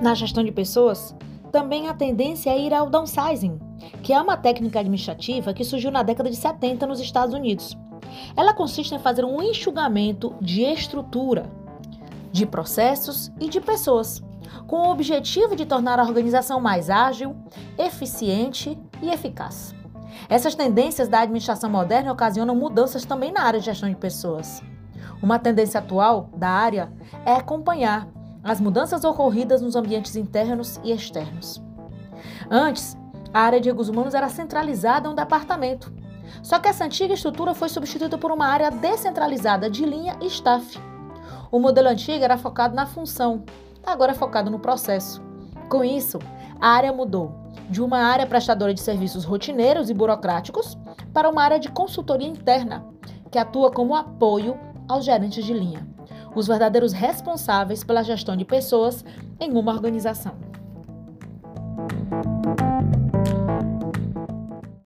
Na gestão de pessoas, também a tendência é ir ao downsizing, que é uma técnica administrativa que surgiu na década de 70 nos Estados Unidos. Ela consiste em fazer um enxugamento de estrutura, de processos e de pessoas, com o objetivo de tornar a organização mais ágil, eficiente e eficaz. Essas tendências da administração moderna ocasionam mudanças também na área de gestão de pessoas. Uma tendência atual da área é acompanhar as mudanças ocorridas nos ambientes internos e externos. Antes, a área de recursos humanos era centralizada em um departamento. Só que essa antiga estrutura foi substituída por uma área descentralizada de linha e staff. O modelo antigo era focado na função, agora é focado no processo. Com isso, a área mudou de uma área prestadora de serviços rotineiros e burocráticos para uma área de consultoria interna, que atua como apoio aos gerentes de linha, os verdadeiros responsáveis pela gestão de pessoas em uma organização.